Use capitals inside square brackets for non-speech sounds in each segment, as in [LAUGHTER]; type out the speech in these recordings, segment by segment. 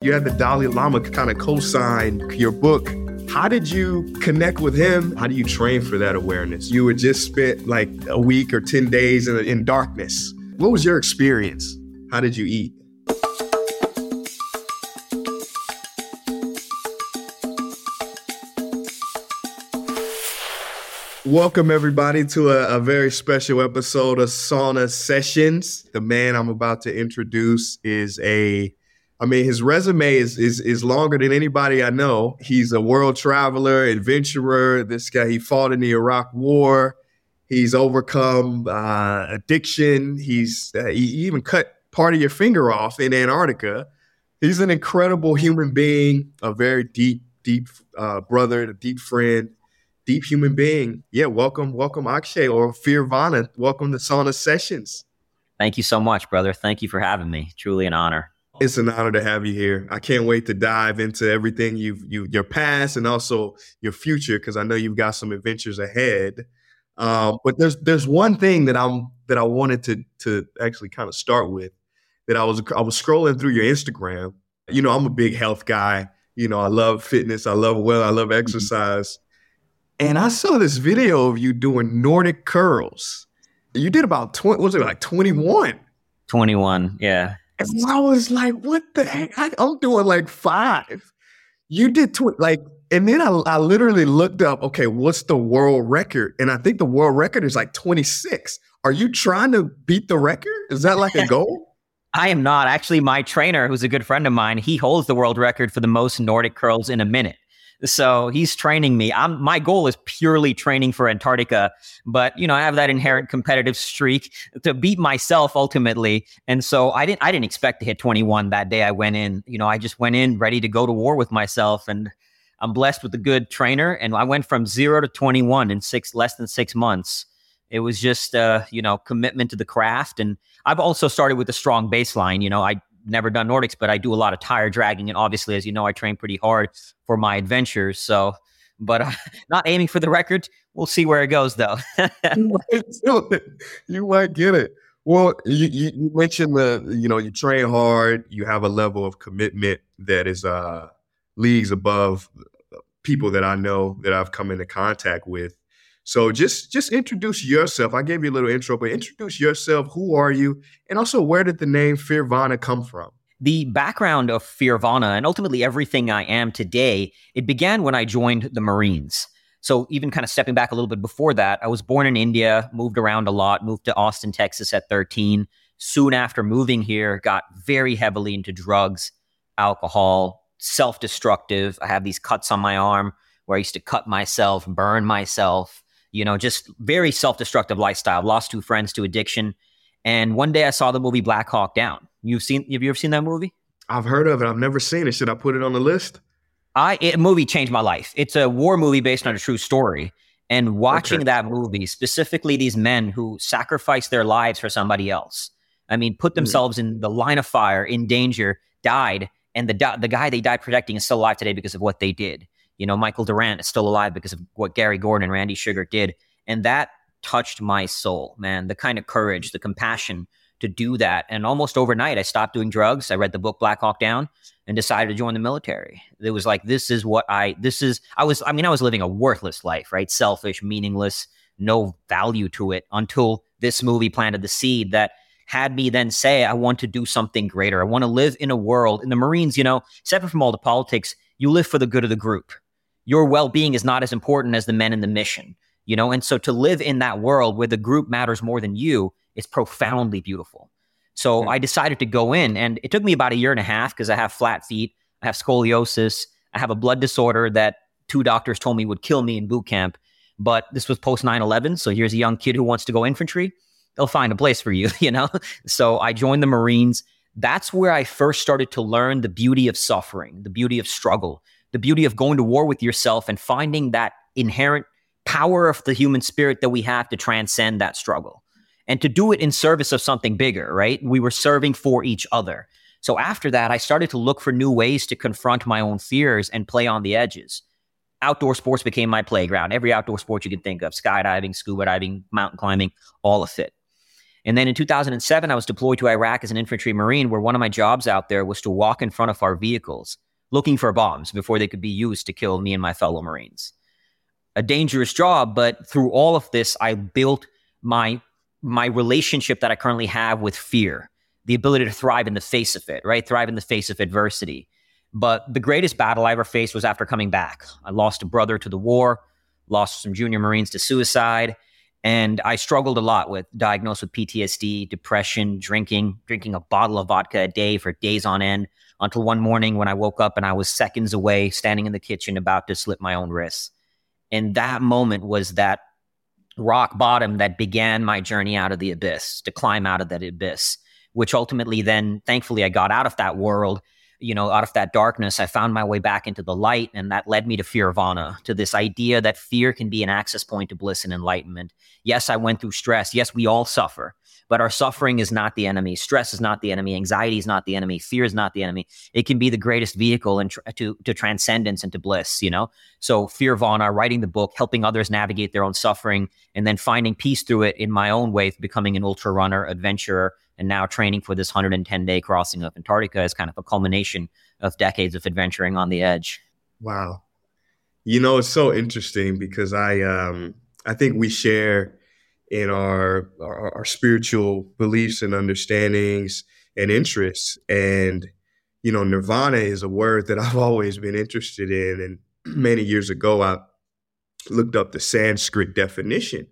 You had the Dalai Lama kind of co sign your book. How did you connect with him? How do you train for that awareness? You had just spent like a week or 10 days in, in darkness. What was your experience? How did you eat? Welcome, everybody, to a, a, very special episode of Sauna Sessions. The man I'm about to introduce is a I mean, his resume is, is is longer than anybody I know. He's a world traveler, adventurer. This guy, he fought in the Iraq War. He's overcome uh, addiction. He's uh, he even cut part of your finger off in Antarctica. He's an incredible human being, a very deep, deep uh, brother, a deep friend, deep human being. Yeah, welcome, welcome, Akshay or Fearvana. Welcome to Sauna Sessions. Thank you so much, brother. Thank you for having me. Truly an honor. It's an honor to have you here. I can't wait to dive into everything you've you your past and also your future because I know you've got some adventures ahead. Um, but there's there's one thing that I'm that I wanted to to actually kind of start with that I was I was scrolling through your Instagram. You know, I'm a big health guy. You know, I love fitness. I love well. I love mm-hmm. exercise. And I saw this video of you doing Nordic curls. You did about 20, was it like 21? 21, yeah. And I was like, what the heck? I, am doing like five. You did tw- like, and then I, I literally looked up, okay, what's the world record? And I think the world record is like 26. Are you trying to beat the record? Is that like a [LAUGHS] goal? I am not. Actually, my trainer, who's a good friend of mine, he holds the world record for the most Nordic curls in a minute. So he's training me. I'm, my goal is purely training for Antarctica, but you know, I have that inherent competitive streak to beat myself ultimately. And so I didn't, I didn't expect to hit 21 that day I went in. You know, I just went in ready to go to war with myself and I'm blessed with a good trainer. And I went from zero to 21 in six, less than six months. It was just, uh, you know, commitment to the craft. And I've also started with a strong baseline. You know, I never done Nordics, but I do a lot of tire dragging. And obviously, as you know, I train pretty hard for my adventures. So, but uh, [LAUGHS] not aiming for the record. We'll see where it goes, though. you [LAUGHS] might get it. Well, you, you mentioned the, you know, you train hard, you have a level of commitment that is uh, leagues above people that I know that I've come into contact with. So just just introduce yourself. I gave you a little intro, but introduce yourself. Who are you? And also where did the name Fearvana come from? The background of Fearvana and ultimately everything I am today, it began when I joined the Marines. So even kind of stepping back a little bit before that, I was born in India, moved around a lot, moved to Austin, Texas at 13. Soon after moving here, got very heavily into drugs, alcohol, self-destructive. I have these cuts on my arm where I used to cut myself, burn myself you know, just very self destructive lifestyle. Lost two friends to addiction. And one day I saw the movie Black Hawk Down. You've seen, have you ever seen that movie? I've heard of it. I've never seen it. Should I put it on the list? I, it, movie changed my life. It's a war movie based on a true story. And watching okay. that movie, specifically these men who sacrificed their lives for somebody else, I mean, put hmm. themselves mm. in the line of fire, in danger, died, and the the guy they died protecting is still alive today because of what they did. You know, Michael Durant is still alive because of what Gary Gordon and Randy Shughart did. And that touched my soul, man. The kind of courage, the compassion to do that. And almost overnight, I stopped doing drugs. I read the book Black Hawk Down and decided to join the military. It was like, this is what I, this is, I was, I mean, I was living a worthless life, right? Selfish, meaningless, no value to it until this movie planted the seed that had me then say, I want to do something greater. I want to live in a world in the Marines, you know, separate from all the politics, you live for the good of the group your well-being is not as important as the men in the mission you know? And so to live in that world where the group matters more than you is profoundly beautiful. So mm-hmm. i decided to go in and it took me about a year and a half because i have flat feet i have scoliosis i have a blood disorder that two doctors told me would kill me in boot camp but this was post 9-11 so here's a young kid who wants to go infantry they'll find a place for you [LAUGHS] you know? So i joined the marines. That's where i first started to learn the beauty of suffering the beauty of struggle the beauty of going to war with yourself and finding that inherent power of the human spirit that we have to transcend that struggle and to do it in service of something bigger, right? We were serving for each other. So after that, I started to look for new ways to confront my own fears and play on the edges. Outdoor sports became my playground. Every outdoor sport you could think of skydiving, scuba diving, mountain climbing, all of it. And then in 2007, I was deployed to Iraq as an infantry marine, where one of my jobs out there was to walk in front of our vehicles looking for bombs before they could be used to kill me and my fellow Marines. A dangerous job, but through all of this, I built my my relationship that I currently have with fear, the ability to thrive in the face of it, right? Thrive in the face of adversity. But the greatest battle I ever faced was after coming back. I lost a brother to the war, lost some junior Marines to suicide, and I struggled a lot with diagnosed with PTSD, depression, drinking, drinking a bottle of vodka a day for days on end until one morning when I woke up and I was seconds away, standing in the kitchen about to slip my own wrists. And that moment was that rock bottom that began my journey out of the abyss, to climb out of that abyss, which ultimately then, thankfully, I got out of that world you know, out of that darkness, I found my way back into the light, and that led me to Fearvana, to this idea that fear can be an access point to bliss and enlightenment. Yes, I went through stress. Yes, we all suffer, but our suffering is not the enemy. Stress is not the enemy. Anxiety is not the enemy. Fear is not the enemy. It can be the greatest vehicle in to, to transcendence and to bliss, you know? So, Fearvana, writing the book, helping others navigate their own suffering, and then finding peace through it in my own way, becoming an ultra runner, adventurer, and now training for this 110 day crossing of Antarctica is kind of a culmination of decades of adventuring on the edge. Wow. You know, it's so interesting because I um I think we share in our, our, our spiritual beliefs and understandings and interests and you know nirvana is a word that [LAUGHS] I've always been interested in and [CLEARS THROAT] many years ago I looked up the Sanskrit definition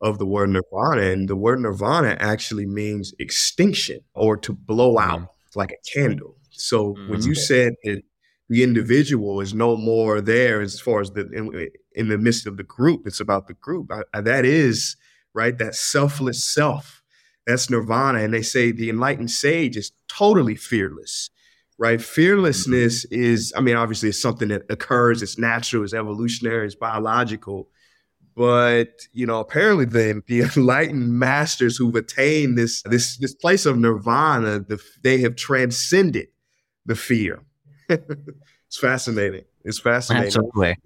of the word nirvana. And the word nirvana actually means extinction or to blow mm-hmm. out mm-hmm. like a candle. So mm-hmm. when you said that the individual is no more there as far as the in, in the midst of the group, it's about the group. I, I, that is right. That selfless self. That's nirvana. And they say the enlightened sage is totally fearless right? Fearlessness mm-hmm. is, I mean, obviously it's something that occurs, it's natural, it's evolutionary, it's biological. But you know, apparently the the [LAUGHS] enlightened masters who've attained this this this place of nirvana, the, they have transcended the fear. [LAUGHS] it's fascinating. It's fascinating. Absolutely.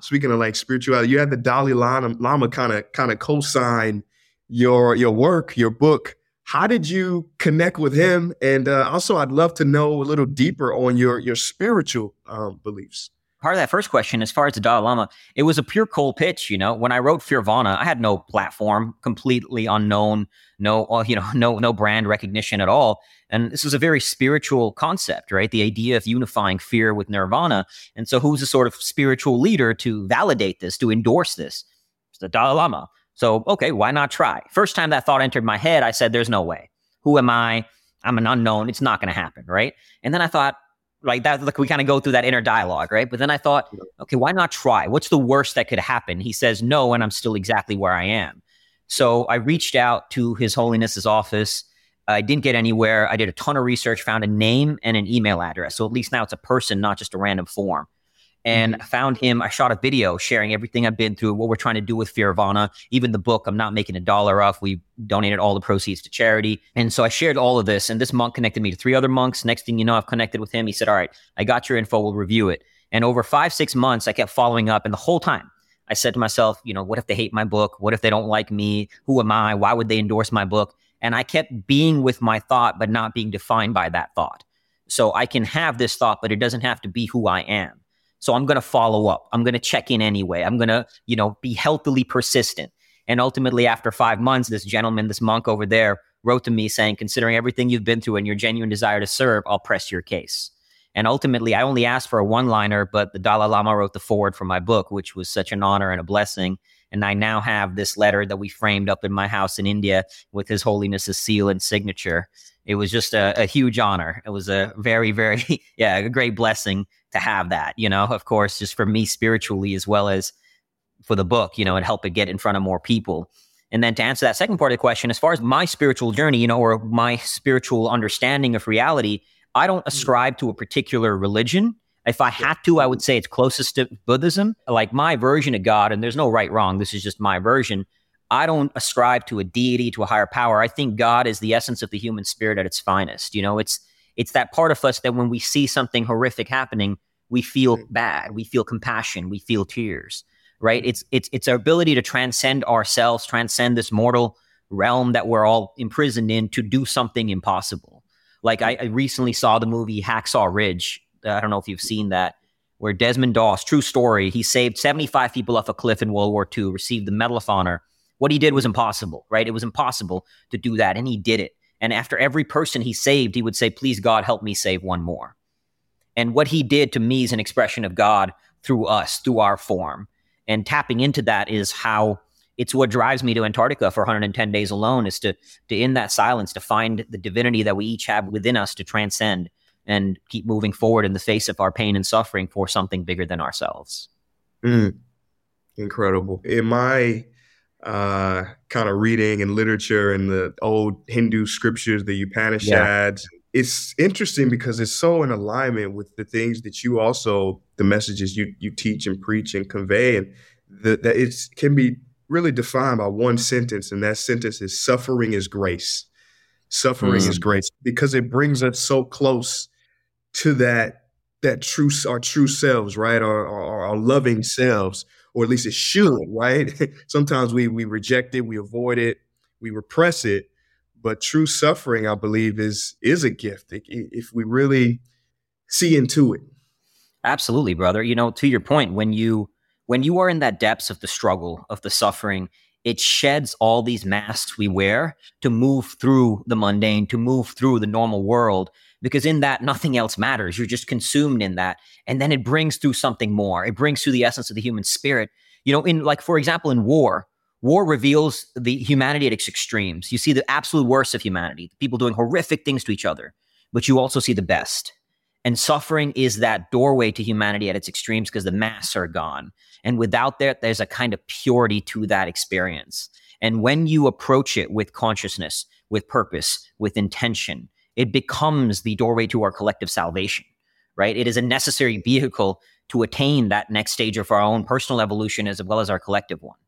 Speaking of like spirituality, you had the Dalai Lama, Lama kind of kind of co-sign your your work, your book. How did you connect with him? And uh, also, I'd love to know a little deeper on your your spiritual um, beliefs part of that first question, as far as the Dalai Lama, it was a pure cold pitch. You know, when I wrote Fearvana, I had no platform, completely unknown, no, uh, you know, [LAUGHS] no, no brand recognition at all. And this was a very spiritual concept, right? The idea of unifying fear with nirvana. And so, who's a sort of spiritual leader to validate this, to endorse this? It's the Dalai Lama. So, okay, why not try? First time that thought entered my head, I said, "There's no way. Who am I? I'm an unknown. It's not going to happen, right?" And then I thought, like that like we kind of go through that inner dialogue right? But then i thought okay why not try? What's the worst that could happen? He says no and i'm still exactly where i am. So i reached out to his holiness's office. I didn't get anywhere. I did a ton of research found a name and an email address. So at least now it's a person not just a random form and mm-hmm. I found him. I shot a video sharing everything I've been through, what we're trying to do with Fearvana, even the book. I'm not making a dollar off. We donated all the proceeds to charity. And so I shared all of this. And this monk connected me to three other monks. Next thing you know, I've connected with him. He said, All right, I got your info. We'll review it. And over five, six months, I kept following up. And the whole time, I said to myself, you know, what if they hate my book? What if they don't like me? Who am I? Why would they endorse my book? And I kept being with my thought, but not being defined by that thought. So I can have this thought, but it doesn't have to be who I am. So I'm going to follow up. I'm going to check in anyway. I'm going to, you know, be healthily persistent. And ultimately, after five months, this gentleman, this monk over there, wrote to me saying, considering everything you've been through and your genuine desire to serve, I'll press your case. And ultimately, I only asked for a one liner, but the Dalai Lama wrote the foreword for my book, which was such an honor and a blessing. And I now have this letter that we framed up in my house in India with His Holiness's seal and signature. It was just a, a huge honor. It was a very, very, [LAUGHS] yeah, a great blessing to have that, you know, of course, just for me spiritually as well as for the book, you know, and help it get in front of more people. And then to answer that second part of the question, as far as my spiritual journey, you know, or my spiritual understanding of reality, I don't mm. ascribe to a particular religion. If I had to, I would say it's closest to Buddhism. Like my version of God, and there's no right wrong, this is just my version. I don't ascribe to a deity, to a higher power. I think God is the essence of the human spirit at its finest. You know, it's it's that part of us that when we see something horrific happening, we feel bad, we feel compassion, we feel tears, right? Mm-hmm. It's it's it's our ability to transcend ourselves, transcend this mortal realm that we're all imprisoned in to do something impossible. Like I, I recently saw the movie Hacksaw Ridge. Uh, I don't know if you've seen that, where Desmond Doss, true story, he saved 75 people off a cliff in World War II, received the Medal of Honor. What he did was impossible, right? It was impossible to do that, and he did it. And after every person he saved, he would say, Please, God, help me save one more. And what he did to me is an expression of God through us, through our form. And tapping into that is how it's what drives me to Antarctica for 110 days alone is to, to in that silence, to find the divinity that we each have within us to transcend and keep moving forward in the face of our pain and suffering for something bigger than ourselves. Mm. Incredible. In my uh, kind of reading and literature and the old Hindu scriptures, the Upanishads. Yeah. It's interesting because it's so in alignment with the things that you also, the messages you you teach and preach and convey, and the, that it can be really defined by one sentence, and that sentence is "suffering is grace." Suffering mm. is grace because it brings us so close to that that true our true selves, right? Our, our, our loving selves or at least it should, right? [LAUGHS] Sometimes we we reject it, we avoid it, we repress it, but true suffering, I believe, is is a gift if we really see into it. Absolutely, brother. You know, to your point, when you when you are in that depths of the struggle of the suffering, it sheds all these masks we wear to move through the mundane, to move through the normal world because in that nothing else matters you're just consumed in that and then it brings through something more it brings through the essence of the human spirit you know in like for example in war war reveals the humanity at its extremes you see the absolute worst of humanity people doing horrific things to each other but you also see the best and suffering is that doorway to humanity at its extremes because the masks are gone and without that there's a kind of purity to that experience and when you approach it with consciousness with purpose with intention it becomes the doorway to our collective salvation, right? It is a necessary vehicle to attain that next stage of our own personal evolution as well as our collective one.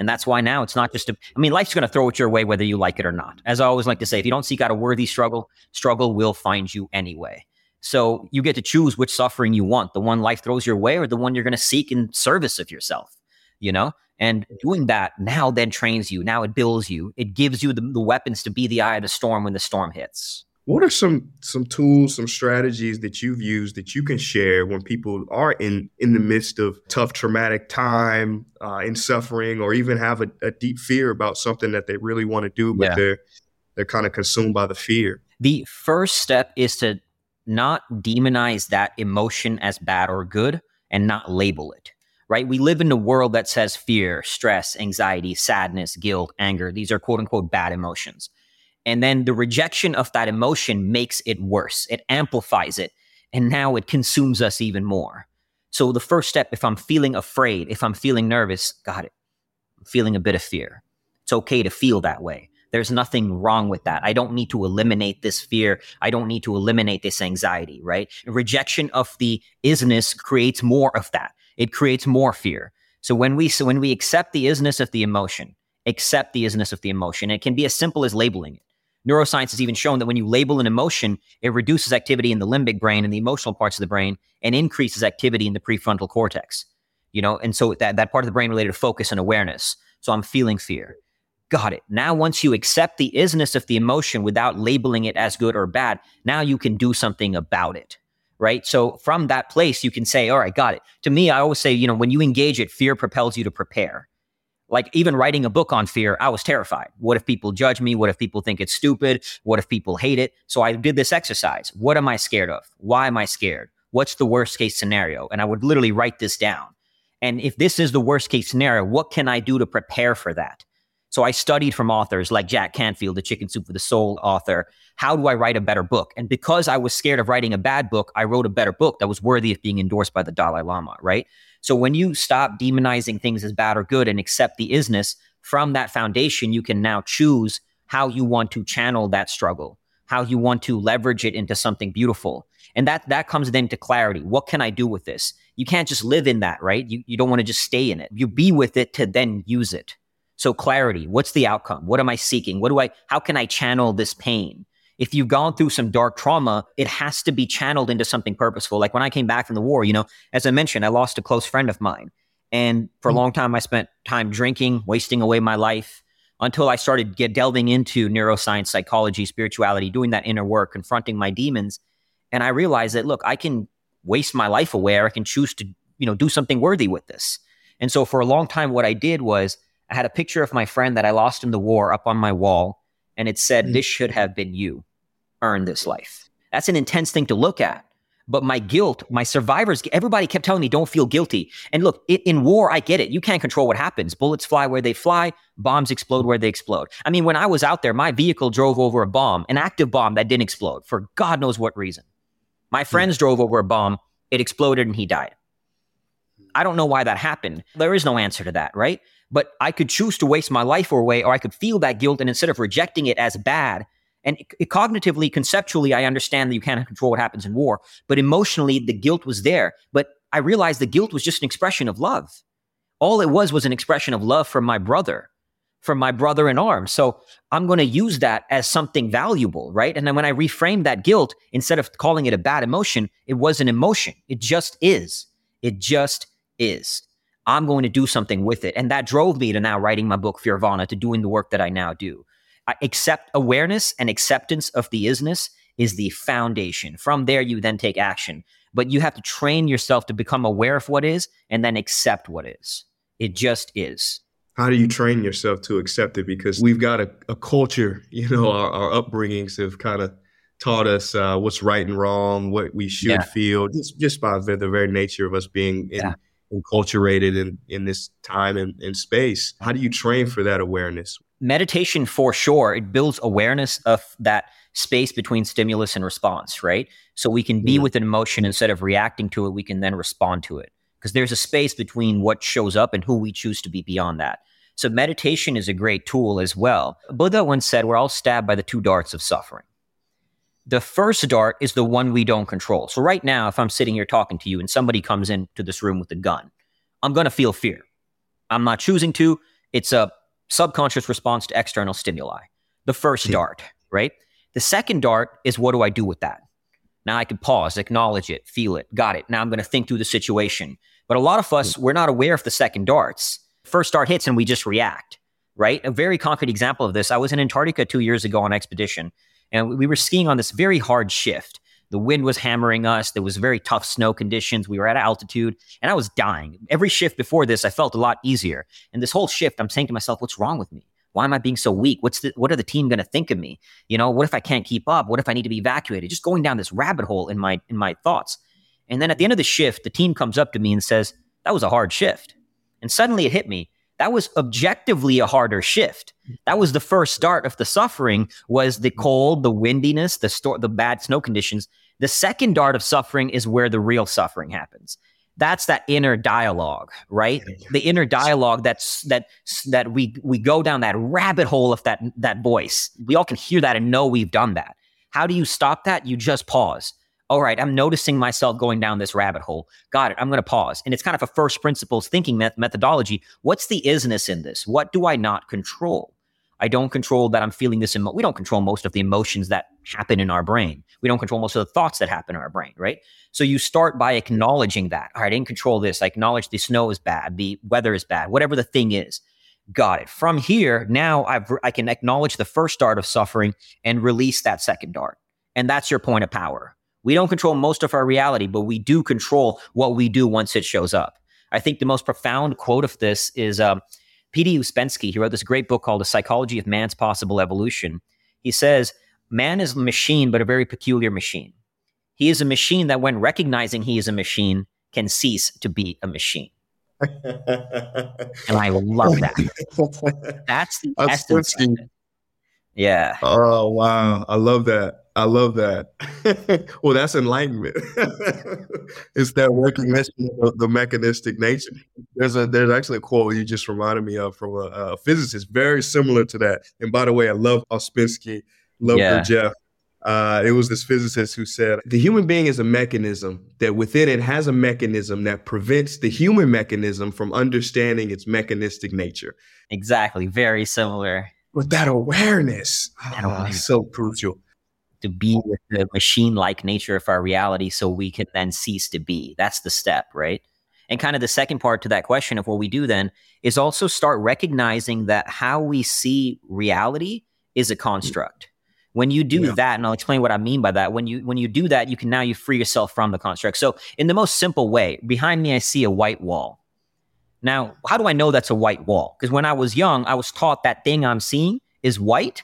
And that's why now it's not just a, I mean, life's going to throw it your way whether you like it or not. As I always like to say, if you don't seek out a worthy struggle, struggle will find you anyway. So you get to choose which suffering you want, the one life throws your way or the one you're going to seek in service of yourself, you know? And doing that now then trains you. Now it builds you. It gives you the, the weapons to be the eye of the storm when the storm hits. What are some some tools, some strategies that you've used that you can share when people are in in the midst of tough, traumatic time, uh, in suffering, or even have a, a, deep fear about something that they really want to do, but yeah. they're they're kind of consumed by the fear? The first step is to not demonize that emotion as bad or good, and not label it. Right? We live in a world that says fear, stress, anxiety, sadness, guilt, anger. These are quote unquote bad emotions and then the rejection of that emotion makes it worse. It amplifies it. And now it consumes us even more. So the first step, if I'm feeling afraid, if I'm feeling nervous, got it. I'm feeling a bit of fear. It's okay to feel that way. There's nothing wrong with that. I don't need to eliminate this fear. I don't need to eliminate this anxiety, right? Rejection of the isness creates more of that. It creates more fear. So when we so when we accept the isness of the emotion, accept the isness of the emotion, it can be as simple as labeling it. Neuroscience has even shown that when you label an emotion, it reduces activity in the limbic brain and the emotional parts of the brain and increases activity in the prefrontal cortex. You know, and so that, that part of the brain related to focus and awareness. So I'm feeling fear. Got it. Now, once you accept the isness of the emotion without labeling it as good or bad, now you can do something about it. Right. So from that place, you can say, all right, got it. To me, I always say, you know, when you engage it, fear propels you to prepare like even writing a book on fear, I was terrified. What if people judge me? What if people think it's stupid? What if people hate it? So I did this exercise. What am I scared of? Why am I scared? What's the worst case scenario? And I would literally write this down. And if this is the worst case scenario, what can I do to prepare for that? So I studied from authors like Jack Canfield, the Chicken Soup for the Soul author. How do I write a better book? And because I was scared of writing a bad book, I wrote a better book that was worthy of being endorsed by the Dalai Lama, right? So when you stop demonizing things as bad or good and accept the isness from that foundation, you can now choose how you want to channel that struggle, how you want to leverage it into something beautiful. And that that comes then to clarity. What can I do with this? You can't just live in that, right? You you don't want to just stay in it. You be with it to then use it. So clarity, what's the outcome? What am I seeking? What do I how can I channel this pain? If you've gone through some dark trauma, it has to be channeled into something purposeful. Like when I came back from the war, you know, as I mentioned, I lost a close friend of mine. And for a hmm. long time, I spent time drinking, wasting away my life. until I started get delving into neuroscience, psychology, spirituality, doing that inner work, confronting my demons. And I realized that, look, I can waste my life away or I can choose to, you know, do something worthy with this. And so for a long time, what I did was I had a picture of my friend that I lost in the war up on my wall. And it said, mm-hmm. this should have been you. Earn this life. That's an intense thing to look at. But my guilt, my survivors, everybody kept telling me, don't feel guilty. And look, it, in war, I get it. You can't control what happens. Bullets fly where they fly, bombs explode where they explode. I mean, when I was out there, my vehicle drove over a bomb, an active bomb that didn't explode for God knows what reason. My hmm. friends drove over a bomb, it exploded, and he died. I don't know why that happened. There is no answer to that, right? But I could choose to waste my life away, or I could feel that guilt, and instead of rejecting it as bad, and it, cognitively, conceptually, I understand that you can't control what happens in war, but emotionally, the guilt was there. But I realized the guilt was just an expression of love. All it was was an expression of love from my brother, from my brother in arms. So I'm going to use that as something valuable, right? And then when I reframed that guilt, instead of calling it a bad emotion, it was an emotion. It just is. It just is. I'm going to do something with it. And that drove me to now writing my book, Fearvana, to doing the work that I now do accept awareness and acceptance of the isness is the foundation. From there, you then take action. But you have to train yourself to become aware of what is and then accept what is. It just is. How do you train yourself to accept it? Because we've got a, a culture, you know, our, our upbringings have kind of taught us uh, what's right and wrong, what we should yeah. feel, just, just by the, the, very nature of us being in, yeah. enculturated in, in this time and, and space. How do you train for that awareness? Meditation for sure it builds awareness of that space between stimulus and response right? So we can be mm-hmm. with an emotion instead of reacting to it we can then respond to it. Because there's a space between what shows up and who we choose to be beyond that. So meditation is a great tool as well. Buddha once said we're all stabbed by the two darts of suffering. The first dart is the one we don't control. So right now if i'm sitting here talking to you and somebody comes into this room with a gun i'm going to feel fear. I'm not choosing to. It's a subconscious response to external stimuli. The first yeah. dart, right? The second dart is what do I do with that? Now I can pause, acknowledge it, feel it, got it. Now I'm going to think through the situation. But a lot of us, mm. we're not aware of the second darts. First dart hits and we just react, right? A very concrete example of this I was in Antarctica two years ago on expedition, and we were skiing on this very hard shift. The wind was hammering us. There was very tough snow conditions. We were at altitude and I was dying. Every shift before this, I felt a lot easier. And this whole shift, I'm saying to myself, what's wrong with me? Why am I being so weak? What's the, what are the team going to think of me? You know, what if I can't keep up? What if I need to be evacuated? Just going down this rabbit hole in my in my thoughts. And then at the end of the shift, the team comes up to me and says, "That was a hard shift." And suddenly it hit me. That was objectively a harder shift. That was the first start of the suffering was the cold, the windiness, the sto- the bad snow conditions. The second dart of suffering is where the real suffering happens. That's that inner dialogue, right? The inner dialogue that's that that we we go down that rabbit hole of that that voice. We all can hear that and know we've done that. How do you stop that? You just pause. All right, I'm noticing myself going down this rabbit hole. Got it. I'm going to pause. And it's kind of a first principles thinking met- methodology. What's the isness in this? What do I not control? I don't control that I'm feeling this. Emo- we don't control most of the emotions that happen in our brain. We don't control most of the thoughts that happen in our brain, right? So you start by acknowledging that. All right, I didn't control this. I acknowledge the snow is bad, the weather is bad, whatever the thing is. Got it. From here, now I've, I can acknowledge the first dart of suffering and release that second dart. And that's your point of power. We don't control most of our reality, but we do control what we do once it shows up. I think the most profound quote of this is um, P.D. Ouspensky, he wrote this great book called The Psychology of Man's Possible Evolution. He says, Man is a machine, but a very peculiar machine. He is a machine that, when recognizing he is a machine, can cease to be a machine. [LAUGHS] and I love that. [LAUGHS] That's the That's essence. Yeah. Oh wow, I love that. I love that. [LAUGHS] well, that's enlightenment. [LAUGHS] it's that recognition of the mechanistic nature. There's a there's actually a quote you just reminded me of from a, a physicist, very similar to that. And by the way, I love Ouspensky, love yeah. Jeff. Uh, it was this physicist who said the human being is a mechanism that within it has a mechanism that prevents the human mechanism from understanding its mechanistic nature. Exactly, very similar. With that awareness, that oh, awareness. so crucial to be with the machine like nature of our reality so we can then cease to be. That's the step, right? And kind of the second part to that question of what we do then is also start recognizing that how we see reality is a construct. When you do yeah. that, and I'll explain what I mean by that. When you when you do that, you can now you free yourself from the construct. So in the most simple way, behind me I see a white wall. Now, how do I know that's a white wall? Because when I was young, I was taught that thing I'm seeing is white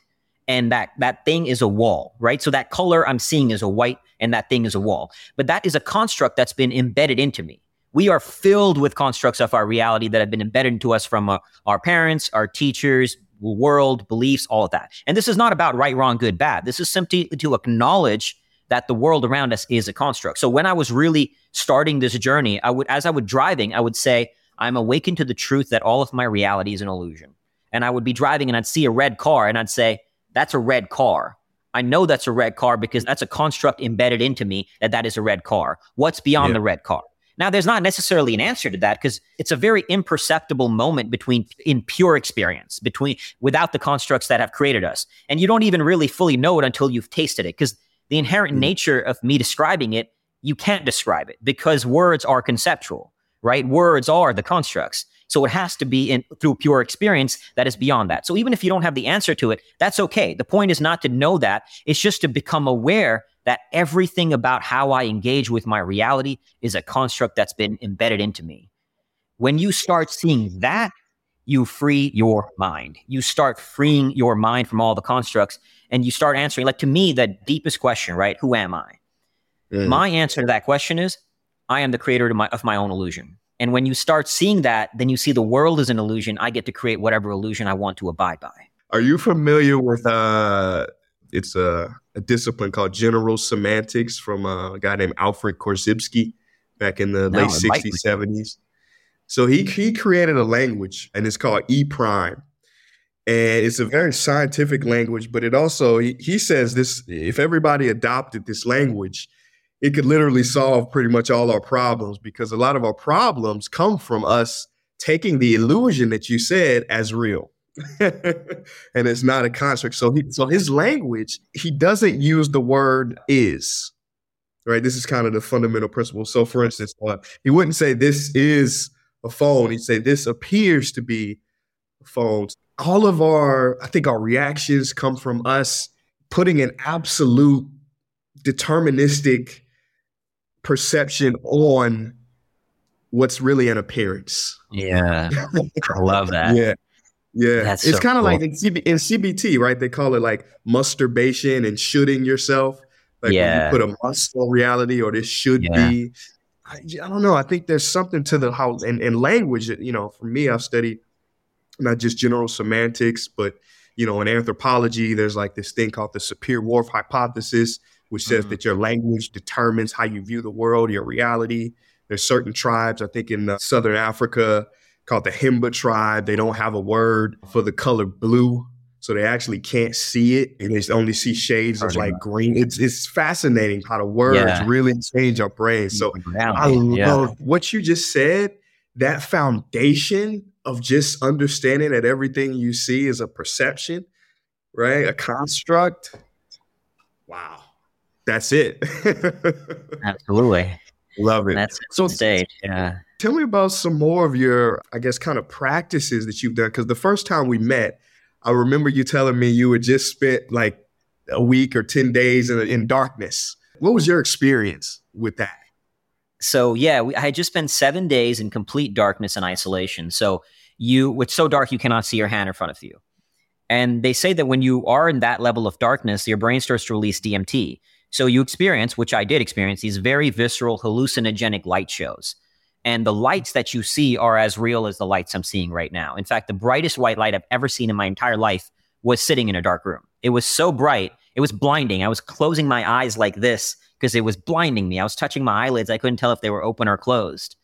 and that that thing is a wall, right? So that color I'm seeing is a white and that thing is a wall. But that is a construct that's been embedded into me we are filled with constructs of our reality that have been embedded into us from uh, our parents, our teachers, world, beliefs, all of that. And this is not about right, wrong, good, bad. This is simply to acknowledge that the world around us is a construct. So when I was really starting this journey, I would, as I would driving, I would say, I'm awakened to the truth that all of my reality is an illusion. And I would be driving and I'd see a red car and I'd say, that's a red car. I know that's a red car because that's a construct embedded into me that that is a red car. What's beyond yeah. the red car? Now, there's not necessarily an answer to that because it's a very imperceptible moment between in pure experience, between without the constructs that have created us. And you don't even really fully know it until you've tasted it because the inherent mm. nature of me describing it, you can't describe it because words are conceptual, right? Words are the constructs. So it has to be in through pure experience that is beyond that. So even if you don't have the answer to it, that's okay. The point is not to know that. It's just to become aware that everything about how I engage with my reality is a construct that's been embedded into me. When you start seeing that, you free your mind. You start freeing your mind from all the constructs and you start answering, like to me, the deepest question, right? Who am I? Mm. My answer to that question is I am the creator of my, of my own illusion. And when you start seeing that, then you see the world is an illusion. I get to create whatever illusion I want to abide by. Are you familiar with uh it's a, a discipline called general semantics from a guy named Alfred Korzybski back in the no, late 60s, 70s. So he, he created a language and it's called E prime. And it's a very scientific language, but it also, he, he says this if everybody adopted this language, it could literally solve pretty much all our problems because a lot of our problems come from us taking the illusion that you said as real. [LAUGHS] and it's not a construct. So he, so his language, he doesn't use the word is. Right. This is kind of the fundamental principle. So for instance, uh, he wouldn't say this is a phone. He'd say this appears to be a phone. All of our, I think our reactions come from us putting an absolute deterministic perception on what's really an appearance. Yeah. I love that. yeah. Yeah, That's it's so kind of cool. like in, CB, in, CBT, right? They call it like musturbation and shooting yourself. Like yeah. you put a must on reality or this should yeah. be. I, I, don't know. I think there's something to the how in, in language. You know, for me, I've studied not just general semantics, but you know, in anthropology, there's like this thing called the Sapir-Whorf hypothesis, which says mm-hmm. that your language determines how you view the world, your reality. There's certain tribes, I think in uh, Southern Africa, called the Himba tribe. They don't have a word for the color blue. So they actually can't see it and they only see shades of like green. It's it's fascinating how the words yeah. really change our brains. So I love yeah. what you just said. That foundation of just understanding that everything you see is a perception, right? A construct. Wow. That's it. [LAUGHS] Absolutely. Love it. That's so stage. Yeah. Tell me about some more of your, I guess, kind of practices that you've done. Because the first time we met, I remember you telling me you had just spent like a week or 10 days in, in darkness. What was your experience with that? So, yeah, we, I had just spent seven days in complete darkness and isolation. So, you, it's so dark you cannot see your hand in front of you. And they say that when you are in that level of darkness, your brain starts to release DMT. So you experience, which I did experience, these very visceral hallucinogenic light shows and the lights that you see are as real as the lights I'm seeing right now. In fact, the brightest white light I've ever seen in my entire life was sitting in a dark room. It was so bright, it was blinding. I was closing my eyes like this because it was blinding me. I was touching my eyelids. I couldn't tell if they were open or closed.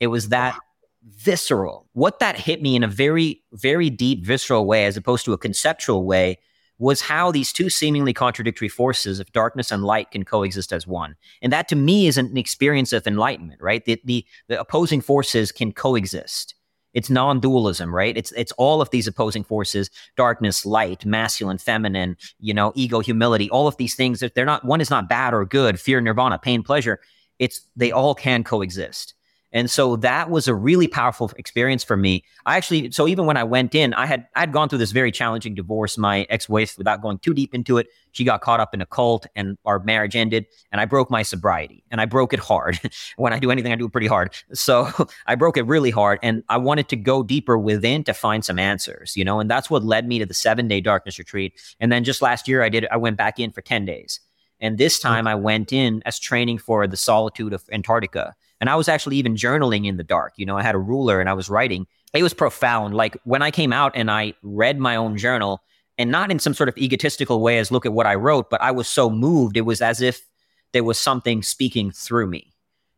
It was that visceral. What that hit me in a very, very deep, visceral way, as opposed to a conceptual way, was how these two seemingly contradictory forces of darkness and light can coexist as one. And that to me is an experience of enlightenment, right? The, the, the opposing forces can coexist. It's non-dualism, right? It's it's all of these opposing forces: darkness, light, masculine, feminine, you know, ego, humility. All of these things. They're not one is not bad or good. Fear, nirvana, pain, pleasure. It's they all can coexist. And so that was a really powerful experience for me. I actually, so even when I went in, I had I'd gone through this very challenging divorce. My ex-wife, without going too deep into it, she got caught up in a cult, and our marriage ended. And I broke my sobriety, and I broke it hard. [LAUGHS] when I do anything, I do it pretty hard. So [LAUGHS] I broke it really hard, and I wanted to go deeper within to find some answers, you know. And that's what led me to the seven-day darkness retreat. And then just last year, I did. I went back in for ten days, and this time I went in as training for the solitude of Antarctica and I was actually even journaling in the dark. You know, I had a ruler and I was writing. It was profound. Like when I came out and I read my own journal, and not in some sort of egotistical way as look at what I wrote, but I was so moved. It was as if there was something speaking through me,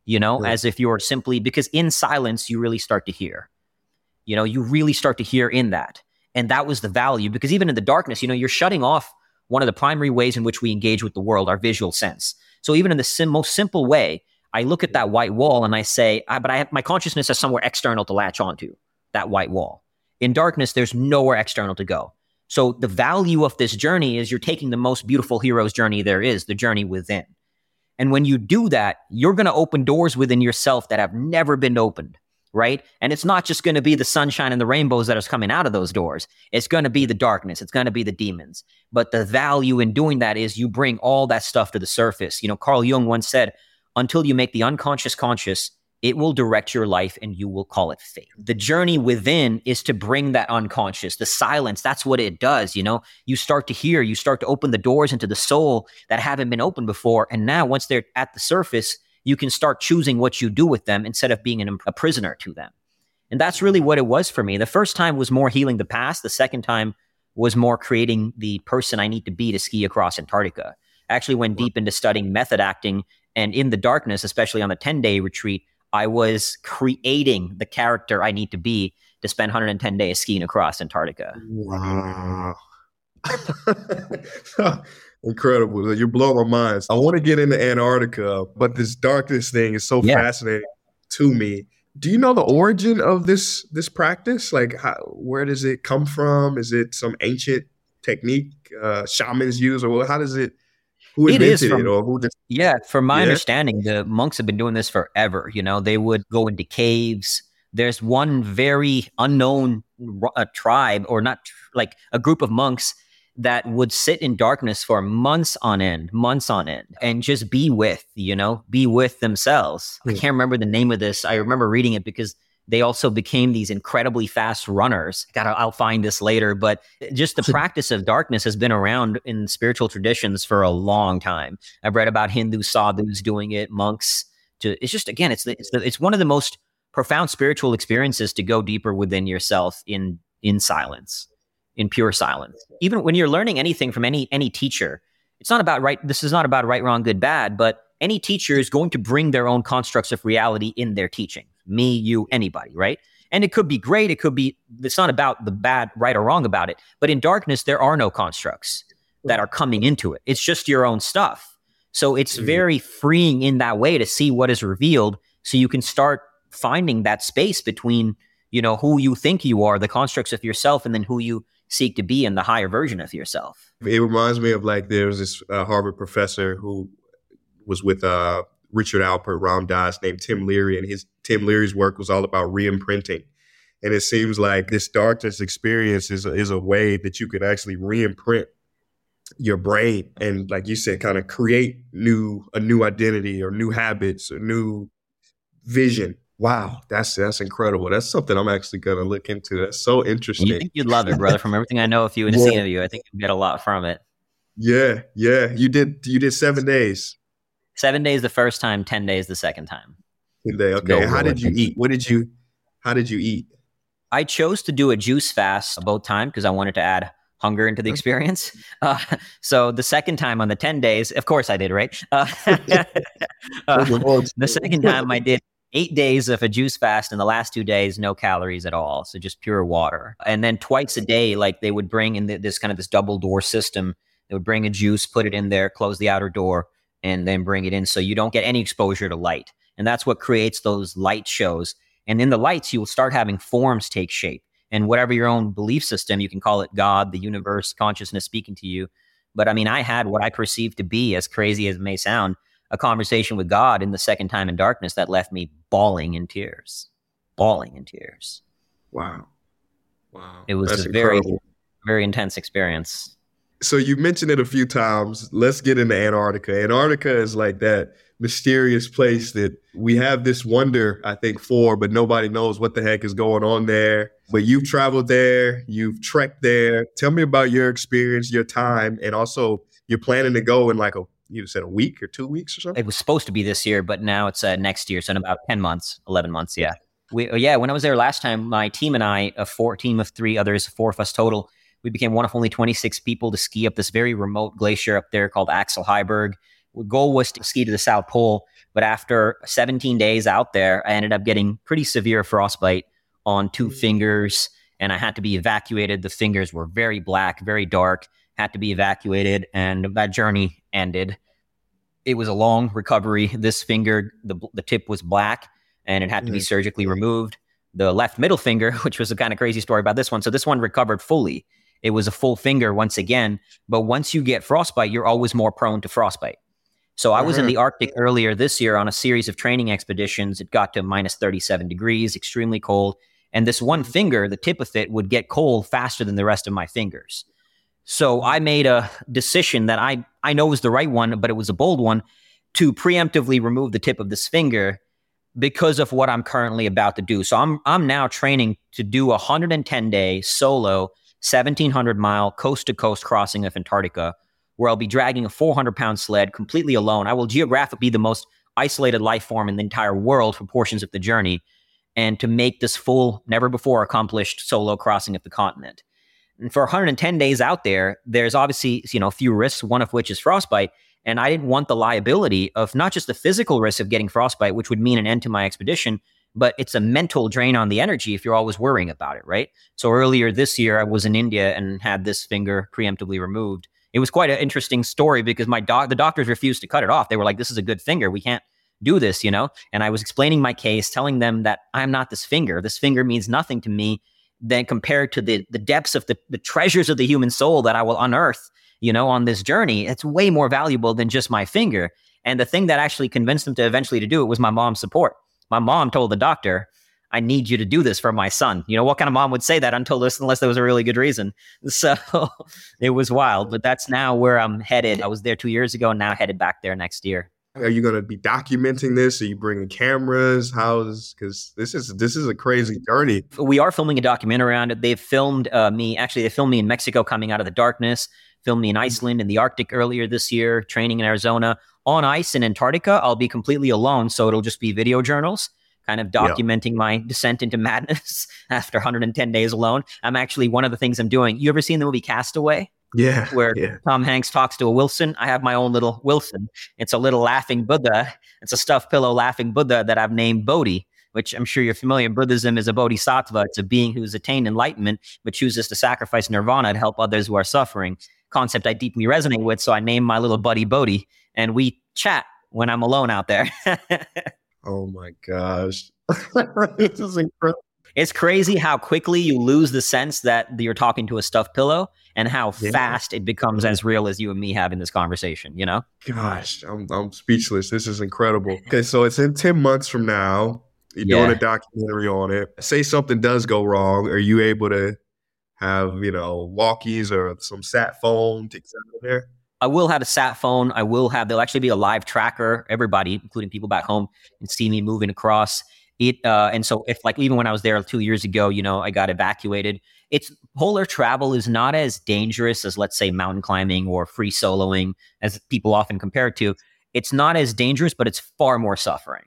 you know, right. as if you're simply because in silence, you really start to hear. You know, you really start to hear in that. And that was the value because even in the darkness, you know, you're shutting off one of the primary ways in which we engage with the world, our visual sense. So even in the sim- most simple way, I look at that white wall and I say, ah, but I have my consciousness has somewhere external to latch onto that white wall. In darkness, there's nowhere external to go. So the value of this journey is you're taking the most beautiful hero's journey there is, the journey within. And when you do that, you're going to open doors within yourself that have never been opened, right? And it's not just going to be the sunshine and the rainbows that is coming out of those doors. It's going to be the darkness. It's going to be the demons. But the value in doing that is you bring all that stuff to the surface. You know, Carl Jung once said, until you make the unconscious conscious, it will direct your life and you will call it fate. The journey within is to bring that unconscious, the silence. That's what it does. You know, you start to hear, you start to open the doors into the soul that haven't been opened before. And now, once they're at the surface, you can start choosing what you do with them instead of being an, a prisoner to them. And that's really what it was for me. The first time was more healing the past, the second time was more creating the person I need to be to ski across Antarctica. I actually went deep into studying method acting and in the darkness, especially on the 10 day retreat, I was creating the character I need to be to spend 110 days skiing across Antarctica. Wow. [LAUGHS] Incredible. You're blowing my mind. I want to get into Antarctica, but this darkness thing is so yeah. fascinating to me. Do you know the origin of this this practice? Like, how, where does it come from? Is it some ancient technique uh, shamans use, or how does it who it is from, it or who just yeah from my yeah. understanding the monks have been doing this forever you know they would go into caves there's one very unknown uh, tribe or not like a group of monks that would sit in darkness for months on end months on end and just be with you know be with themselves mm. i hmm. can't remember the name of this i remember reading it because they also became these incredibly fast runners. God, I'll find this later, but just the practice of darkness has been around in spiritual traditions for a long time. I've read about Hindu sadhus doing it, monks. To, it's just again, it's the, it's the, it's one of the most profound spiritual experiences to go deeper within yourself in in silence, in pure silence. Even when you're learning anything from any any teacher, it's not about right. This is not about right, wrong, good, bad, but any teacher is going to bring their own constructs of reality in their teaching me, you, anybody, right? And it could be great. It could be, it's not about the bad, right or wrong about it. But in darkness, there are no constructs that are coming into it. It's just your own stuff. So it's mm-hmm. very freeing in that way to see what is revealed so you can start finding that space between, you know, who you think you are, the constructs of yourself, and then who you seek to be in the higher version of yourself. It reminds me of like there's this uh, Harvard professor who was with uh, Richard Alpert, Ram Dass, named Tim Leary, and his Tim Leary's work was all about re-imprinting. And it seems like this darkness experience is a, is a way that you could actually re-imprint your brain and, like you said, kind of create new a new identity or new habits or new vision. Wow, that's that's incredible. That's something I'm actually gonna look into. That's so interesting. You think you'd love it, brother? From everything I know of you and [LAUGHS] yeah. seen of you, I think you get a lot from it. Yeah, yeah. You did you did seven days. Seven days the first time, ten days the second time. Okay. how did you eat? What did you? How did you eat? I chose to do a juice fast both time because I wanted to add hunger into the experience. [LAUGHS] Uh, so the second time on the 10 days, of course I did, right? Uh, [LAUGHS] uh, the second time I did eight days of a juice fast and the last two days, no calories at all. So just pure water. And then twice a day, like they would bring in the, this kind of this double door system. They would bring a juice, put it in there, close the outer door, and then bring it in so you don't get any exposure to light. And that's what creates those light shows. And in the lights, you will start having forms take shape. And whatever your own belief system, you can call it God, the universe, consciousness speaking to you. But I mean, I had what I perceived to be, as crazy as it may sound, a conversation with God in the second time in darkness that left me bawling in tears, bawling in tears. Wow. Wow. It was That's a incredible. very, very intense experience. So you mentioned it a few times. Let's get into Antarctica. Antarctica is like that mysterious place that we have this wonder, I think, for, but nobody knows what the heck is going on there. But you've traveled there, you've trekked there. Tell me about your experience, your time, and also you're planning to go in like a you said a week or two weeks or something. It was supposed to be this year, but now it's uh, next year, so in about ten months, eleven months. Yeah, we yeah. When I was there last time, my team and I, a four team of three others, four of us total, we became one of only twenty six people to ski up this very remote glacier up there called Axel Heiberg The goal was to ski to the South Pole, but after 17 days out there, I ended up getting pretty severe frostbite on two mm. fingers, and I had to be evacuated. The fingers were very black, very dark. Had to be evacuated, and that journey ended. It was a long recovery. This finger, the the tip was black, and it had to be mm. surgically removed. The left middle finger, [LAUGHS] which was a kind of crazy story about this one. So this one recovered fully. It was a full finger once again. But once you get frostbite, you're always more prone to frostbite. So I was in mm-hmm. the Arctic earlier this year on a series of training expeditions. It got to minus 37 degrees, extremely cold. And this one finger, the tip of it, would get cold faster than the rest of my fingers. So I made a decision that I, I know was the right one, but it was a bold one to preemptively remove the tip of this finger because of what I'm currently about to do. So I'm I'm now training to do a 110 day solo 1700 mile coast to coast crossing of Antarctica where I'll be dragging a 400 pound sled completely alone. I will geographically be the most isolated life form in the entire world for portions of the journey, and to make this full, never before accomplished solo crossing of the continent. And for 110 days out there, there's obviously you know a few risks, one of which is frostbite. And I didn't want the liability of not just the physical risk of getting frostbite, which would mean an end to my expedition, but it's a mental drain on the energy if you're always worrying about it, right? So earlier this year, I was in India and had this finger preemptively removed it was quite an interesting story because my doc, the doctors refused to cut it off. They were like, "This is a good finger. We can't do this," you know. And I was explaining my case, telling them that I'm not this finger. This finger means nothing to me. Then compared to the the depths of the the treasures of the human soul that I will unearth, you know, on this journey, it's way more valuable than just my finger. And the thing that actually convinced them to eventually to do it was my mom's support. My mom told the doctor, I need you to do this for my son. You know, what kind of mom would say that until this, unless there was a really good reason? [LAUGHS] So it was wild, but that's now where I'm headed. I was there two years ago, and now headed back there next year. Are you going to be documenting this? Are you bringing cameras? How's because this is this is a crazy journey. We are filming a documentary around it. They've filmed uh, me. Actually, they filmed me in Mexico, coming out of the darkness. Filmed me in Iceland, in the Arctic earlier this year. Training in Arizona on ice in Antarctica. I'll be completely alone, so it'll just be video journals kind of documenting yeah. my descent into madness [LAUGHS] after 110 days alone. I'm actually one of the things I'm doing. You ever seen the movie Cast Away? Yeah. Where yeah. Tom Hanks talks to a Wilson. I have my own little Wilson. It's a little laughing Buddha. It's a stuffed pillow laughing Buddha that I've named Bodhi, which I'm sure you're familiar. Buddhism is a bodhisattva. It's a being who's attained enlightenment, but chooses to sacrifice nirvana to help others who are suffering. Concept I deeply resonate with. So I named my little buddy Bodhi, and we chat when I'm alone out there. [LAUGHS] Oh my gosh. [LAUGHS] this is incredible. It's crazy how quickly you lose the sense that you're talking to a stuffed pillow and how yeah. fast it becomes as real as you and me having this conversation, you know? Gosh, I'm, I'm speechless. This is incredible. Okay, so it's in 10 months from now. You're yeah. doing a documentary on it. Say something does go wrong. Are you able to have, you know, walkies or some sat phone to there? I will have a sat phone. I will have, there'll actually be a live tracker. Everybody, including people back home, can see me moving across it. Uh, and so if like, even when I was there two years ago, you know, I got evacuated. It's polar travel is not as dangerous as let's say mountain climbing or free soloing as people often compare it to. It's not as dangerous, but it's far more suffering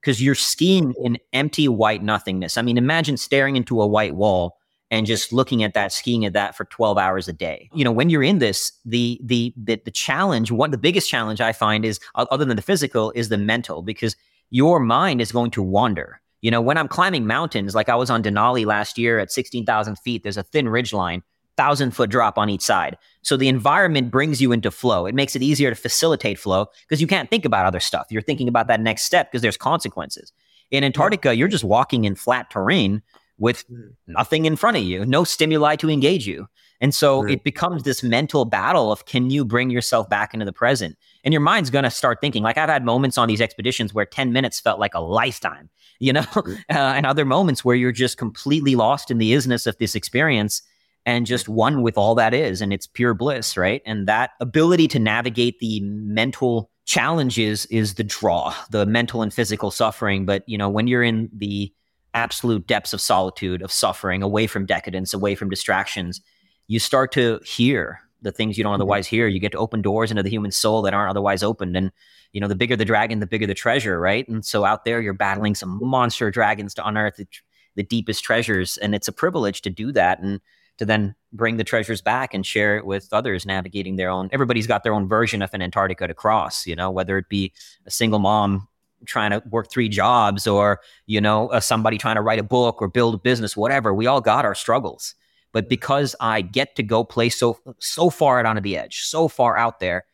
because you're skiing in empty white nothingness. I mean, imagine staring into a white wall and just looking at that, skiing at that for 12 hours a day. You know, when you're in this, the the the, the challenge, one the biggest challenge I find is other than the physical is the mental because your mind is going to wander. You know, when I'm climbing mountains, like I was on Denali last year at 16,000 feet, there's a thin ridge line, thousand foot drop on each side. So the environment brings you into flow. It makes it easier to facilitate flow because you can't think about other stuff. You're thinking about that next step because there's consequences. In Antarctica, you're just walking in flat terrain with hmm. nothing in front of you, no stimuli to engage you. And so it becomes this mental battle of can you bring yourself back into the present? And your mind's going to start thinking. Like I've had moments on these expeditions where 10 minutes felt like a lifetime, [LAUGHS] you know, uh, and other moments where you're just completely lost in the isness of this experience and just one with all that is. And it's pure bliss, right? And that ability to navigate the mental challenges is the draw, the mental and physical suffering. But, you know, when you're in the absolute depths of solitude, of suffering, away from decadence, away from distractions, you start to hear the things you don't mm-hmm. otherwise hear. You get to open doors into the human soul that aren't otherwise opened. And, you know, the bigger the dragon, the bigger the treasure, right? And so out there, you're battling some monster dragons to unearth the, the deepest treasures. And it's a privilege to do that and to then bring the treasures back and share it with others navigating their own. Everybody's got their own version of an Antarctica to cross, you know, whether it be a single mom trying to work three jobs or, you know, uh, somebody trying to write a book or build a business, whatever. We all got our struggles but because I get to go play so so far out onto the edge, so far out there,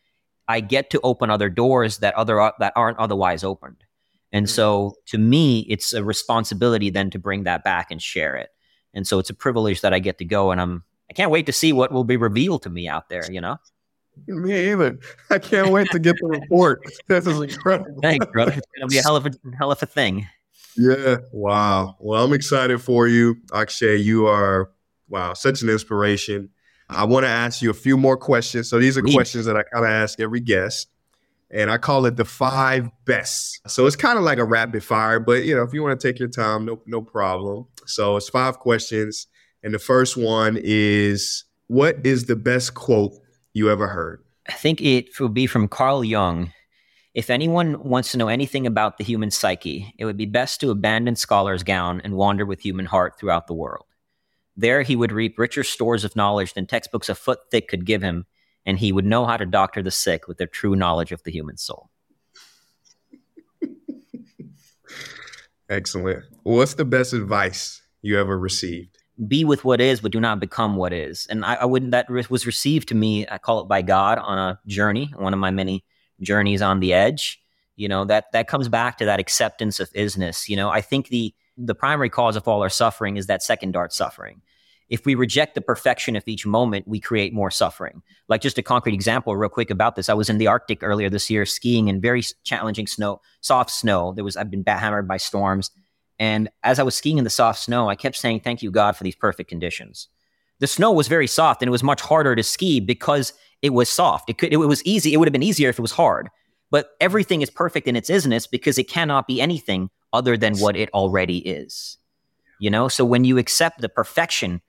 I get to open other doors that other that aren't otherwise opened. And mm-hmm. so to me, it's a responsibility then to bring that back and share it. And so it's a privilege that I get to go and I'm I can't wait to see what will be revealed to me out there, you know? Me either. I can't wait to get the [LAUGHS] report. This is incredible. Thanks, brother. It's gonna be a hell of a [LAUGHS] hell of a thing. Yeah. Wow. Well, I'm excited for you. Akshay, you are wow, such an inspiration. I want to ask you a few more questions. So these are questions that I kind of ask every guest. And I call it the five best. So it's kind of like a rapid fire, but you know, if you want to take your time, no no problem. So it's five questions. And the first one is what is the best quote you ever heard? I think it would be from Carl Jung. If anyone wants to know anything about the human psyche, it would be best to abandon scholar's gown and wander with human heart throughout the world. There he would reap richer stores of knowledge than textbooks a foot thick could give him, and he would know how to doctor the sick with their true knowledge of the human soul. [LAUGHS] Excellent. What's the best advice you ever received? Be with what is, but do not become what is. And I, I wouldn't, that was received to me, I call it by God on a journey, one of my many journeys on the edge. You know, that, that comes back to that acceptance of isness. You know, I think the, the primary cause of all our suffering is that second dart suffering if we reject the perfection of each moment, we create more suffering. Like just a concrete example, real quick about this. I was in the Arctic earlier this year skiing in very challenging snow, soft snow. There was I've been hammered by storms, and as I was skiing in the soft snow, I kept saying, "Thank you, God, for these perfect conditions." The snow was very soft, and it was much harder to ski because it was soft. It could, it was easy. It would have been easier if it was hard. But everything is perfect in its isness because it cannot be anything other than what it already is. You know, so when you accept the perfection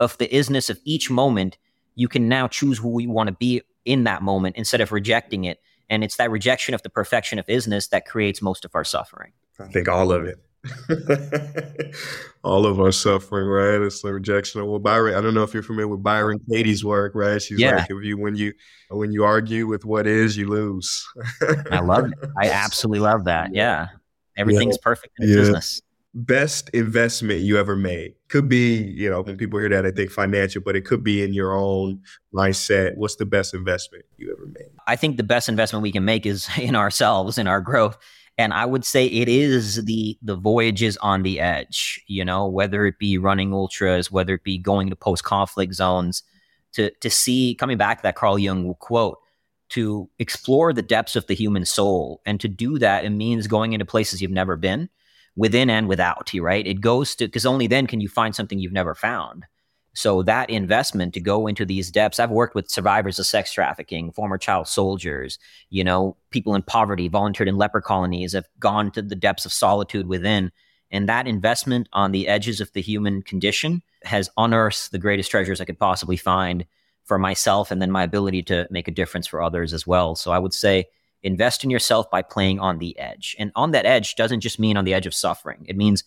of the isness of each moment, you can now choose who you want to be in that moment instead of rejecting it. And it's that rejection of the perfection of isness that creates most of our suffering. I think all of it. [LAUGHS] all of our suffering, right? It's the rejection of well, Byron. I don't know if you're familiar with Byron Katie's work, right? She's yeah. like, if you when you when you argue with what is, you lose. I love it. I [LAUGHS] absolutely love that. Yeah, everything's yeah. perfect in yeah. business best investment you ever made? Could be, you know, when people hear that, I think financial, but it could be in your own mindset. What's the best investment you ever made? I think the best investment we can make is [LAUGHS] in ourselves, in our growth. And I would say it is the the voyages on the edge, you know, whether it be running ultras, whether it be going to post conflict zones, to to see coming back to that Carl Jung quote, to explore the depths of the human soul. And to do that, it means going into places you've never been within and without, right? It goes to, because only then can you find something you've never found. So that investment to go into these depths, I've worked with survivors of sex trafficking, former child soldiers, you know, people in poverty, volunteered in leper colonies, have gone to the depths of solitude within. And that investment on the edges of the human condition has unearthed the greatest treasures I could possibly find for myself and then my ability to make a difference for others as well. So I would say invest in yourself by playing on the edge. And on that edge doesn't just mean on the edge of suffering. It means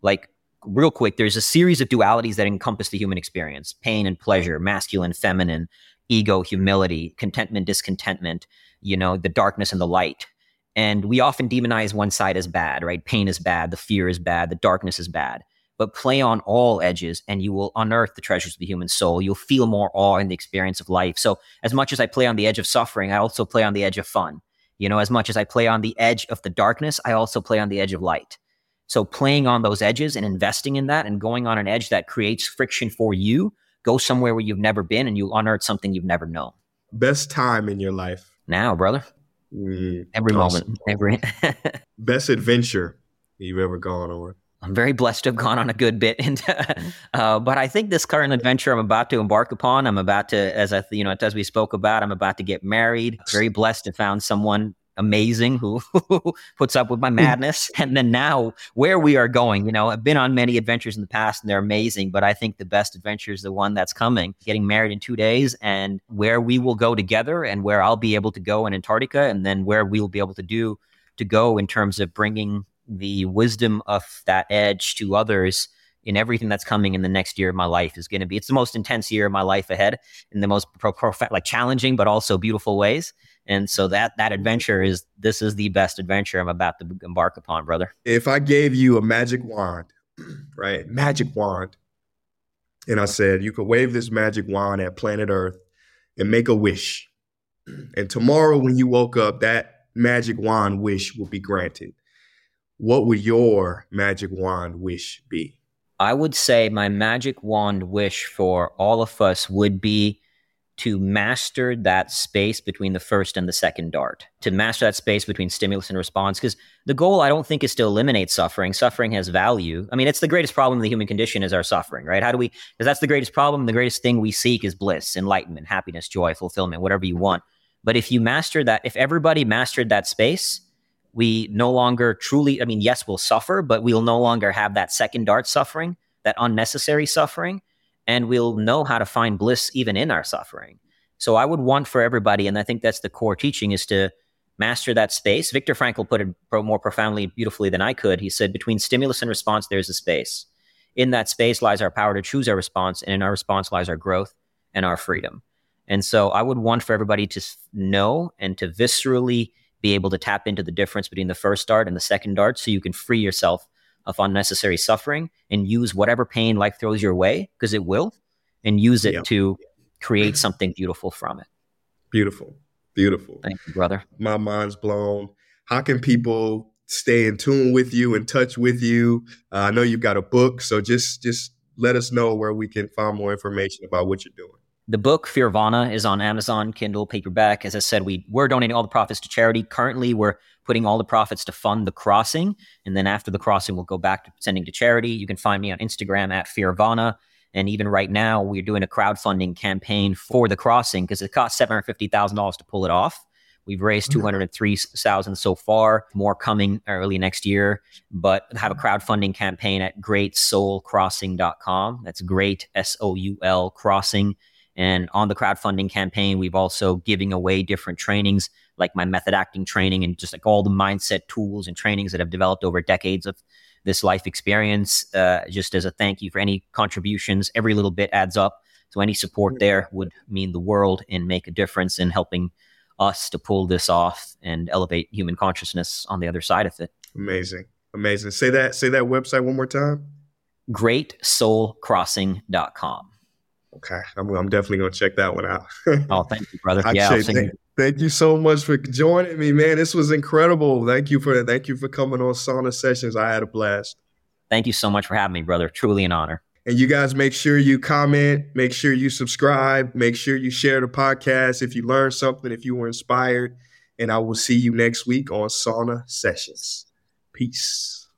like real quick, there's a series of dualities that encompass the human experience pain and pleasure, masculine, feminine, ego, humility, contentment, discontentment, you know, the darkness and the light. And we often demonize one side as bad, right? Pain is bad, the fear is bad, the darkness is bad. But play on all edges and you will unearth the treasures of the human soul. You'll feel more awe in the experience of life. So, as much as I play on the edge of suffering, I also play on the edge of fun. You know, as much as I play on the edge of the darkness, I also play on the edge of light. So playing on those edges and investing in that and going on an edge that creates friction for you go somewhere where you've never been and you unearth something you've never known. Best time in your life? Now, brother. Mm, every awesome. moment. Every [LAUGHS] best adventure you've ever gone on. I'm very blessed to have gone on a good bit, [LAUGHS] and uh, but I think this current adventure I'm about to embark upon, I'm about to, as I, you know, as we spoke about, I'm about to get married. Very blessed to found someone amazing [LAUGHS] who puts up with my hmm. madness. [LAUGHS] and then now where we are going, you know, I've been on many adventures in the past and they're amazing, but I think the best adventure is the one that's coming, getting married in two days and where we will go together and where I'll be able to go in Antarctica and then where we will be able to do to go in terms of bringing the wisdom of that edge to others in everything that's coming in the next year of my life is going to be it's the most intense year of my life ahead in the most pro- like challenging but also beautiful ways and so that that adventure is this is the best adventure I'm about to embark upon, brother. If I gave you a magic wand, [CLEARS THROAT] right? Magic wand. And I said, you could wave this magic wand at planet Earth and make a wish. [CLEARS THROAT] And tomorrow when you woke up, that magic wand wish will be granted. What would your magic wand wish be? I would say my magic wand wish for all of us would be to master that space between the first and the second dart, to master that space between stimulus and response. Because the goal, I don't think, is to eliminate suffering. Suffering has value. I mean, it's the greatest problem in the human condition is our suffering, right? How do we, because that's the greatest problem. The greatest thing we seek is bliss, enlightenment, happiness, joy, fulfillment, whatever you want. But if you master that, if everybody mastered that space, we no longer truly, I mean, yes, we'll suffer, but we'll no longer have that second dart suffering, that unnecessary suffering and we'll know how to find bliss even in our suffering. So I would want for everybody, and I think that's the core teaching, is to master that space. Viktor Frankl put it more profoundly, beautifully than I could. He said, between stimulus and response, there's a space. In that space lies our power to choose our response, and in our response lies our growth and our freedom. And so I would want for everybody to know and to viscerally be able to tap into the difference between the first dart and the second dart so you can free yourself of unnecessary suffering and use whatever pain life throws your way, because it will, and use it to create something beautiful from it. Beautiful. Beautiful. Thank you, brother. My mind's blown. How can people stay in tune with you, in touch with you? Uh, I know you've got a book, so just just let us know where we can find more information about what you're doing. The book Fearvana is on Amazon, Kindle, paperback. As I said, we we're donating all the profits to charity. Currently, we're putting all the profits to fund the crossing, and then after the crossing, we'll go back to sending to charity. You can find me on Instagram at Fearvana, and even right now, we're doing a crowdfunding campaign for the crossing because it costs seven hundred fifty thousand dollars to pull it off. We've raised mm-hmm. two hundred three thousand so far. More coming early next year, but have a crowdfunding campaign at GreatSoulCrossing.com. That's great S O U L crossing and on the crowdfunding campaign, we've also giving away different trainings like my method acting training and just like all the mindset tools and trainings that I've developed over decades of this life experience. Uh, just as a thank you for any contributions, every little bit adds up. So any support there would mean the world and make a difference in helping us to pull this off and elevate human consciousness on the other side of it. Amazing. Amazing. Say that say that website one more time. GreatSoulCrossing.com. Okay, I'm, I'm definitely gonna check that one out. [LAUGHS] oh, thank you, brother. yeah, thank, thank, you so much for joining me, man. This was incredible. Thank you for thank you for coming on Sauna Sessions. I had a blast. Thank you so much for having me, brother. Truly an honor. And you guys make sure you comment, make sure you subscribe, make sure you share the podcast if you learned something, if you were inspired. And I will see you next week on Sauna Sessions. Peace.